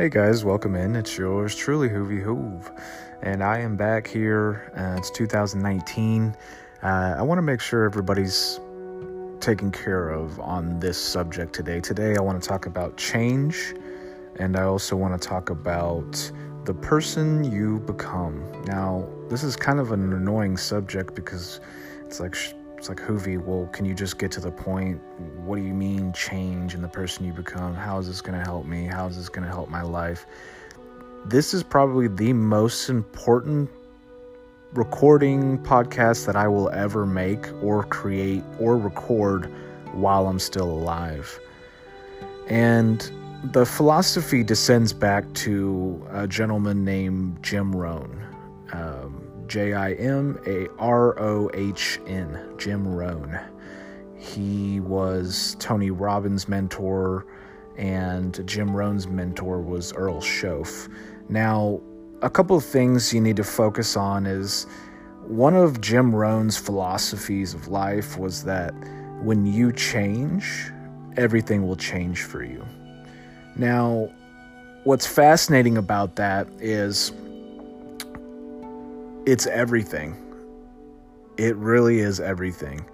Hey guys, welcome in. It's yours truly, Hoovy Hoove. And I am back here. Uh, it's 2019. Uh, I want to make sure everybody's taken care of on this subject today. Today, I want to talk about change, and I also want to talk about the person you become. Now, this is kind of an annoying subject because it's like, it's like Hoovy, well, can you just get to the point? What do you mean change in the person you become? How is this going to help me? How is this going to help my life? This is probably the most important recording podcast that I will ever make or create or record while I'm still alive. And the philosophy descends back to a gentleman named Jim Rohn. J I M A R O H N, Jim Rohn. He was Tony Robbins' mentor, and Jim Rohn's mentor was Earl Shoaff. Now, a couple of things you need to focus on is one of Jim Rohn's philosophies of life was that when you change, everything will change for you. Now, what's fascinating about that is it's everything. It really is everything.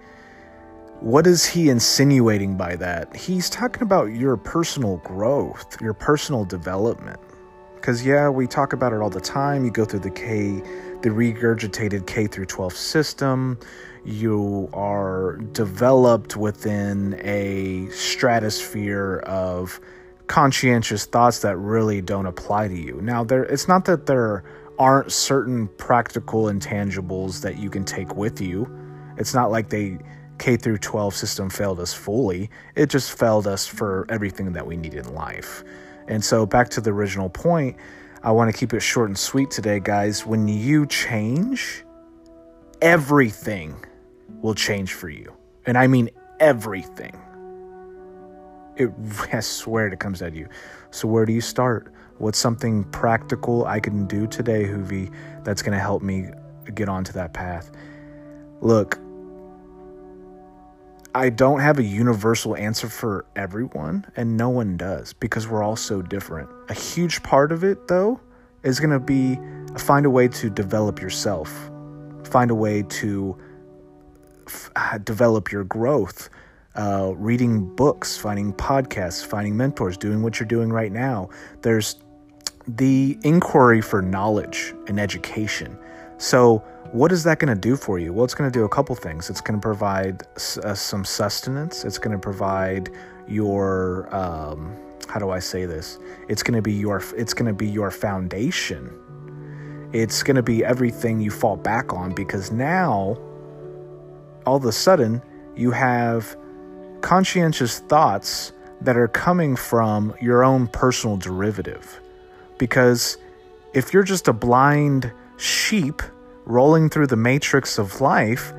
What is he insinuating by that? He's talking about your personal growth, your personal development. Because, yeah, we talk about it all the time. You go through the K, the regurgitated K through 12 system. You are developed within a stratosphere of conscientious thoughts that really don't apply to you. Now, there, it's not that they're aren't certain practical intangibles that you can take with you. It's not like they K through 12 system failed us fully. It just failed us for everything that we need in life. And so back to the original point, I want to keep it short and sweet today, guys. When you change, everything will change for you. And I mean everything. It I swear it comes at you. So where do you start? What's something practical I can do today, Hoovy, that's going to help me get onto that path? Look, I don't have a universal answer for everyone, and no one does because we're all so different. A huge part of it, though, is going to be find a way to develop yourself, find a way to f- uh, develop your growth. Uh, reading books, finding podcasts, finding mentors, doing what you're doing right now. There's the inquiry for knowledge and education. So, what is that going to do for you? Well, it's going to do a couple things. It's going to provide uh, some sustenance. It's going to provide your um, how do I say this? It's going to be your it's going to be your foundation. It's going to be everything you fall back on because now all of a sudden you have conscientious thoughts that are coming from your own personal derivative. Because if you're just a blind sheep rolling through the matrix of life,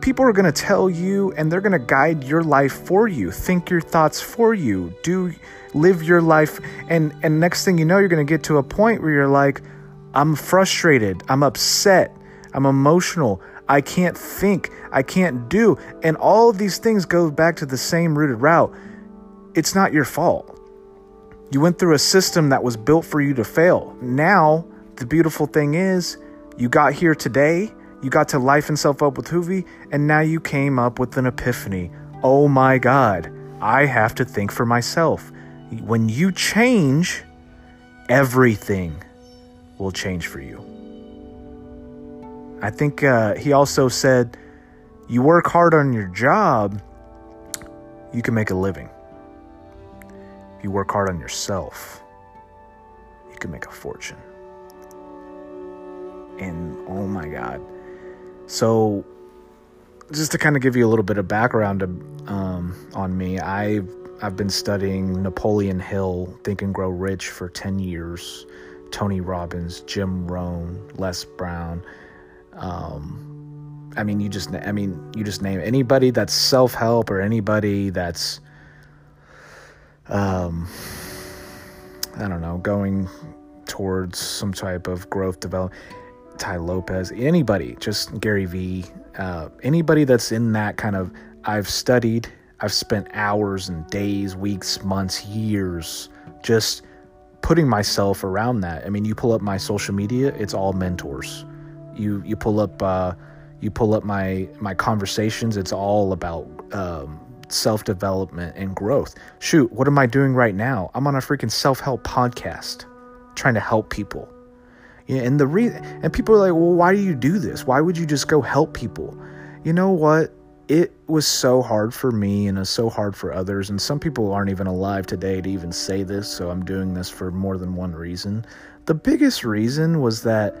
people are going to tell you and they're going to guide your life for you, think your thoughts for you, do live your life and and next thing you know you're going to get to a point where you're like I'm frustrated, I'm upset, I'm emotional, I can't think, I can't do. And all of these things go back to the same rooted route. It's not your fault. You went through a system that was built for you to fail. Now, the beautiful thing is, you got here today, you got to life and self up with Hoovy, and now you came up with an epiphany. Oh my God, I have to think for myself. When you change, everything will change for you. I think uh, he also said, you work hard on your job, you can make a living. If you work hard on yourself, you can make a fortune. And oh my God. So, just to kind of give you a little bit of background um, on me, I've, I've been studying Napoleon Hill, Think and Grow Rich, for 10 years, Tony Robbins, Jim Rohn, Les Brown. Um, I mean, you just, I mean, you just name anybody that's self help or anybody that's um, I don't know, going towards some type of growth development. Tai Lopez, anybody, just Gary Vee, uh, anybody that's in that kind of. I've studied, I've spent hours and days, weeks, months, years just putting myself around that. I mean, you pull up my social media, it's all mentors. You you pull up uh, you pull up my my conversations, it's all about um, self development and growth. Shoot, what am I doing right now? I'm on a freaking self help podcast, trying to help people. Yeah, and the re- and people are like, well, why do you do this? Why would you just go help people? You know what? It was so hard for me and it's so hard for others. And some people aren't even alive today to even say this. So I'm doing this for more than one reason. The biggest reason was that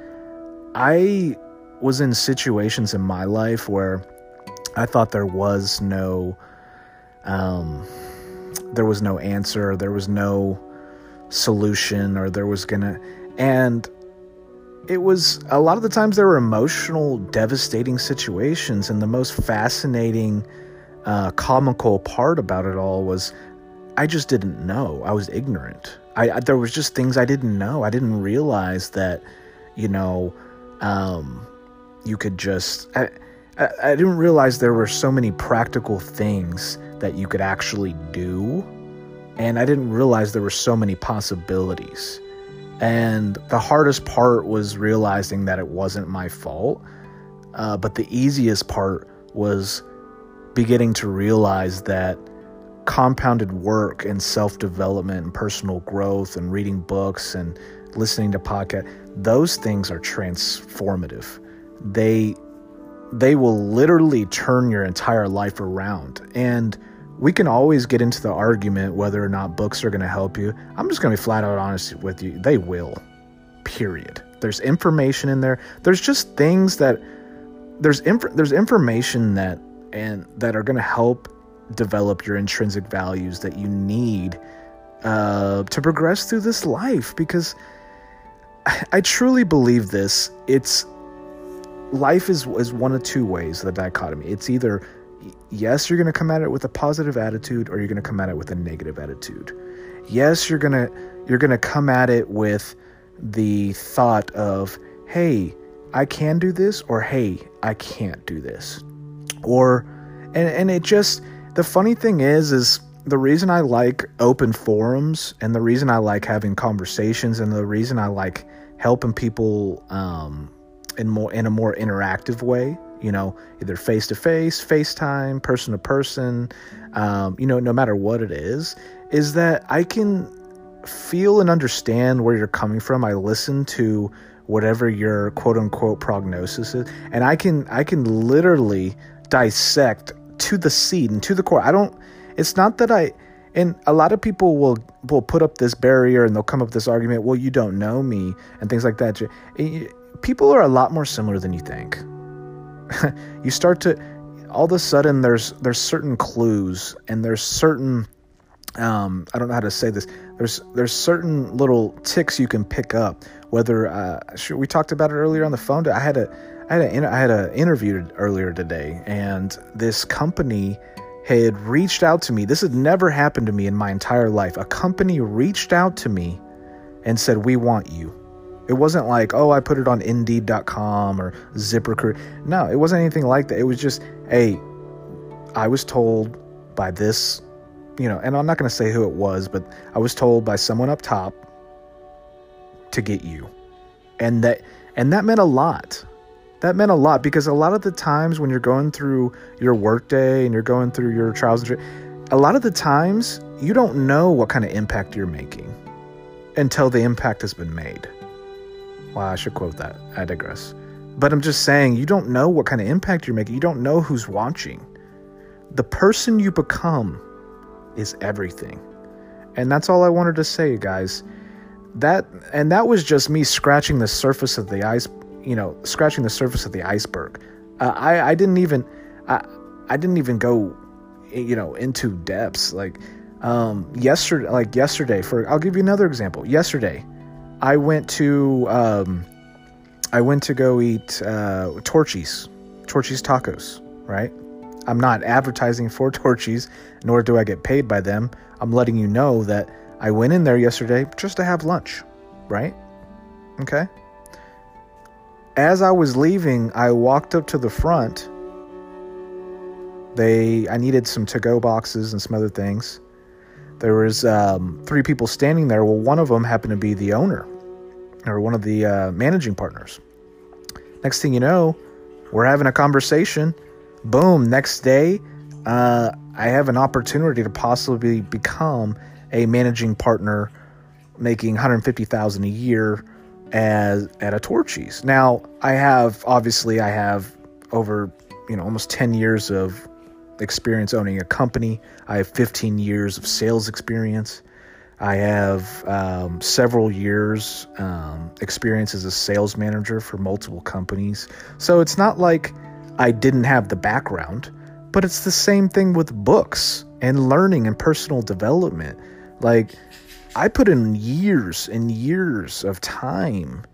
I was in situations in my life where I thought there was no um, there was no answer, there was no solution, or there was gonna. And it was a lot of the times there were emotional, devastating situations, and the most fascinating, uh, comical part about it all was I just didn't know. I was ignorant. I, I there was just things I didn't know. I didn't realize that, you know, um, you could just. I, I, I didn't realize there were so many practical things that you could actually do. And I didn't realize there were so many possibilities. And the hardest part was realizing that it wasn't my fault. Uh, but the easiest part was beginning to realize that compounded work and self development and personal growth and reading books and listening to podcasts, those things are transformative. They they will literally turn your entire life around. And we can always get into the argument whether or not books are going to help you. I'm just going to be flat out honest with you. They will. Period. There's information in there. There's just things that there's inf- there's information that and that are going to help develop your intrinsic values that you need uh, to progress through this life because I, I truly believe this. It's life is is one of two ways the dichotomy. It's either yes you're going to come at it with a positive attitude or you're going to come at it with a negative attitude. Yes you're going to you're going to come at it with the thought of hey i can do this or hey i can't do this. Or and and it just the funny thing is is the reason i like open forums and the reason i like having conversations and the reason i like helping people um in more in a more interactive way you know either face to face facetime person to person you know no matter what it is is that i can feel and understand where you're coming from. I listen to whatever your quote unquote prognosis is and i can i can literally dissect to the seed and to the core. I don't it's not that i and a lot of people will will put up this barrier and they'll come up with this argument well you don't know me and things like that eh, people are a lot more similar than you think. you start to all of a sudden there's there's certain clues and there's certain um, I don't know how to say this. There's there's certain little ticks you can pick up. Whether uh, we talked about it earlier on the phone. I had a I had a I had an interview earlier today, and this company had reached out to me. This had never happened to me in my entire life. A company reached out to me and said, "We want you." It wasn't like, oh, I put it on Indeed.com or ZipRecruiter. No, it wasn't anything like that. It was just, hey, I was told by this, you know, and I'm not going to say who it was, but I was told by someone up top to get you, and that and that meant a lot. That meant a lot because a lot of the times when you're going through your workday and you're going through your trials and a lot of the times you don't know what kind of impact you're making until the impact has been made. Well, I should quote that. I digress. But I'm just saying, you don't know what kind of impact you're making. You don't know who's watching. The person you become is everything. And that's all I wanted to say, guys. That and that was just me scratching the surface of the ice, you know, scratching the surface of the iceberg. Uh, I I didn't even I I didn't even go you know into depths like um yesterday like yesterday for I'll give you another example. Yesterday, I went to um, I went to go eat uh, Torchy's, Torchy's Tacos. Right? I'm not advertising for Torchy's, nor do I get paid by them. I'm letting you know that I went in there yesterday just to have lunch. Right? Okay. As I was leaving, I walked up to the front. They I needed some to-go boxes and some other things. There was um, three people standing there. Well, one of them happened to be the owner or one of the uh, managing partners. Next thing you know, we're having a conversation. Boom, next day, uh, I have an opportunity to possibly become a managing partner making 150,000 a year as at a Torchy's. Now, I have obviously I have over, you know, almost 10 years of experience owning a company. I have 15 years of sales experience. I have um, several years um, experience as a sales manager for multiple companies. So it's not like I didn't have the background, but it's the same thing with books and learning and personal development. Like I put in years and years of time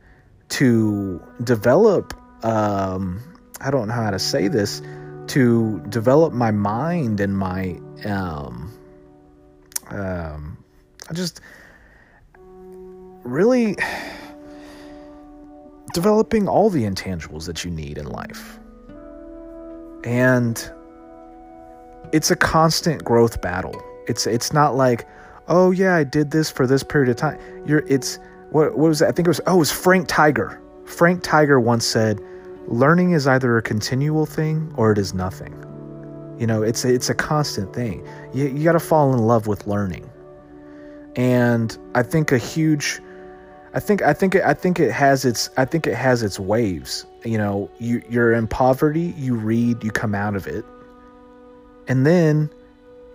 to develop. Um, I don't know how to say this to develop my mind and my um, um, I just really developing all the intangibles that you need in life. And it's a constant growth battle. It's it's not like, oh yeah, I did this for this period of time. You're it's what what was it? I think it was oh, it was Frank Tyger. Frank Tyger once said, learning is either a continual thing or it is nothing. You know, it's a, it's a constant thing. You you got to fall in love with learning and I think a huge I think I think it, I think it has its I think it has its waves. You know, you you're in poverty, you read, you come out of it. And then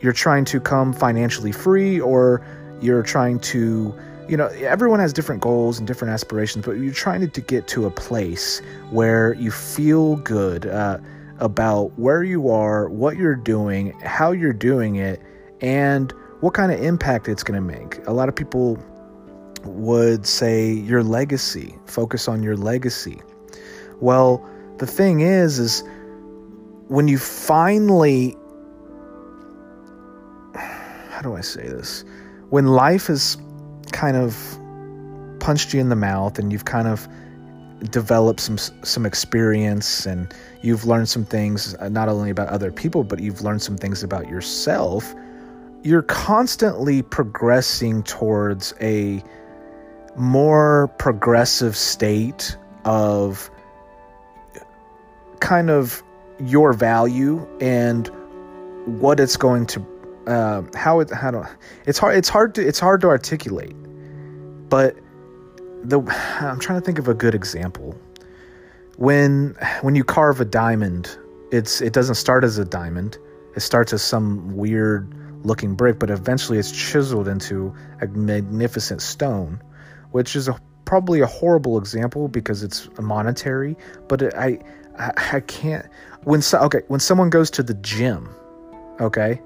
you're trying to come financially free or you're trying to you know everyone has different goals and different aspirations but you're trying to, get to a place where you feel good uh, about where you are what you're doing how you're doing it and what kind of impact it's going to make. A lot of people would say your legacy, focus on your legacy. Well, the thing is is when you finally how do I say this? When life has kind of punched you in the mouth and you've kind of developed some some experience and you've learned some things uh, not only about other people but you've learned some things about yourself you're constantly progressing towards a more progressive state of kind of your value and what it's going to uh, how it how do it's hard it's hard to it's hard to articulate but the I'm trying to think of a good example when when you carve a diamond it's it doesn't start as a diamond it starts as some weird looking brick, but eventually it's chiseled into a magnificent stone, which is a, probably a horrible example because it's monetary. But it, I, I, I can't. When so, okay, when someone goes to the gym, okay,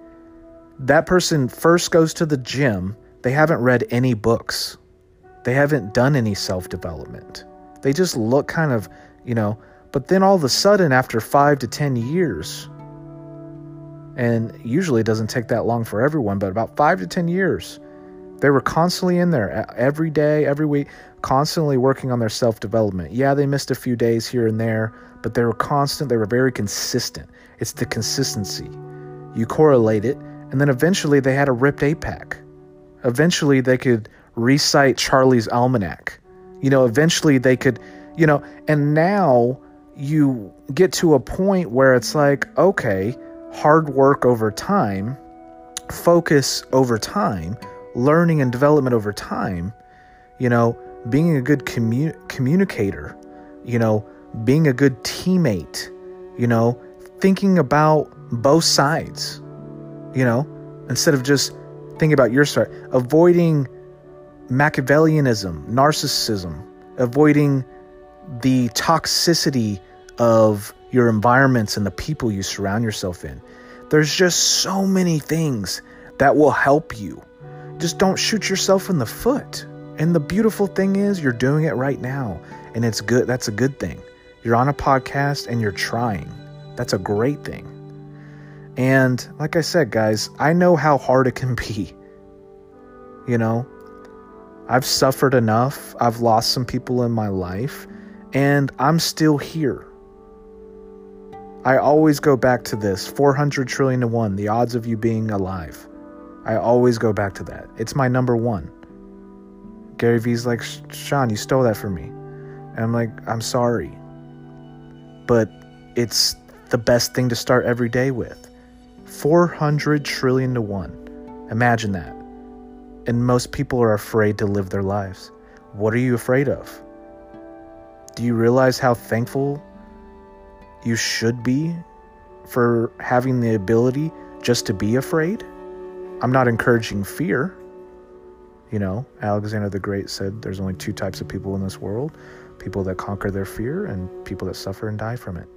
that person first goes to the gym. They haven't read any books. They haven't done any self development. They just look kind of, you know. But then all of a sudden, after five to ten years, and usually it doesn't take that long for everyone, but about five to 10 years. They were constantly in there every day, every week, constantly working on their self development. Yeah, they missed a few days here and there, but they were constant, they were very consistent. It's the consistency. You correlate it, and then eventually they had a ripped eight pack. Eventually they could recite Charlie's Almanac. You know, eventually they could, you know, and now you get to a point where it's like, okay, hard work over time, focus over time, learning and development over time, you know, being a good commu- communicator, you know, being a good teammate, you know, thinking about both sides, you know, instead of just thinking about your side, avoiding Machiavellianism, narcissism, avoiding the toxicity of your environments and the people you surround yourself in. There's just so many things that will help you. Just don't shoot yourself in the foot. And the beautiful thing is, you're doing it right now. And it's good. That's a good thing. You're on a podcast and you're trying. That's a great thing. And like I said, guys, I know how hard it can be. You know, I've suffered enough, I've lost some people in my life, and I'm still here. I always go back to this 400 trillion to 1, the odds of you being alive. I always go back to that. It's my number one. Gary Vee's like, Sean, you stole that from me. And I'm like, I'm sorry. But it's the best thing to start every day with. 400 trillion to one. Imagine that. And most people are afraid to live their lives. What are you afraid of? Do you realize how thankful you should be for having the ability just to be afraid? I'm not encouraging fear. You know, Alexander the Great said there's only two types of people in this world people that conquer their fear and people that suffer and die from it.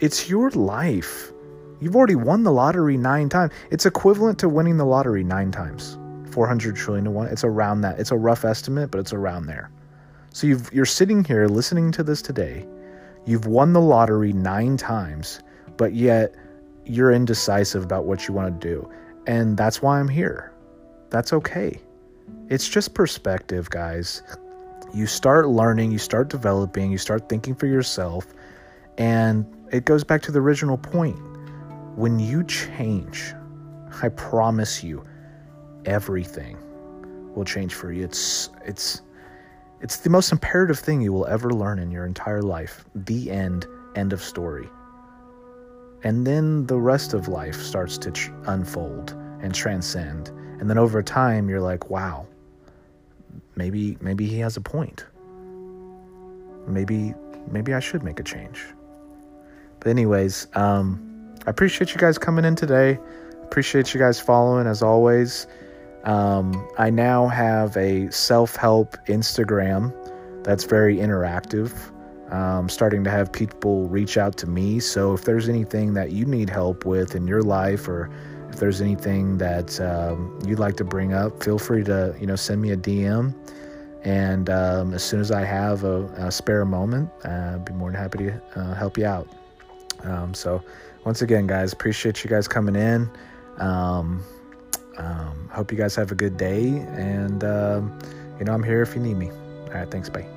It's your life. You've already won the lottery nine times. It's equivalent to winning the lottery nine times. 400 trillion to one. It's around that. It's a rough estimate, but it's around there. So you you're sitting here listening to this today. You've won the lottery nine times, but yet you're indecisive about what you want to do. And that's why I'm here. That's okay. It's just perspective, guys. You start learning, you start developing, you start thinking for yourself, and it goes back to the original point when you change, I promise you, everything will change for you. It's it's it's the most imperative thing you will ever learn in your entire life. The end. End of story. And then the rest of life starts to tr- unfold and transcend. And then over time, you're like, wow, maybe maybe he has a point. Maybe maybe I should make a change. But anyways, um, I appreciate you guys coming in today. Appreciate you guys following as always. Um, I now have a self help Instagram that's very interactive. Um, starting to have people reach out to me. So if there's anything that you need help with in your life, or if there's anything that um, you'd like to bring up, feel free to you know send me a DM. And um, as soon as I have a, a spare moment, uh, I'd be more than happy to uh, help you out. Um, so once again, guys, appreciate you guys coming in. Um, um, hope you guys have a good day. And, um, you know, I'm here if you need me. All right. Thanks. Bye.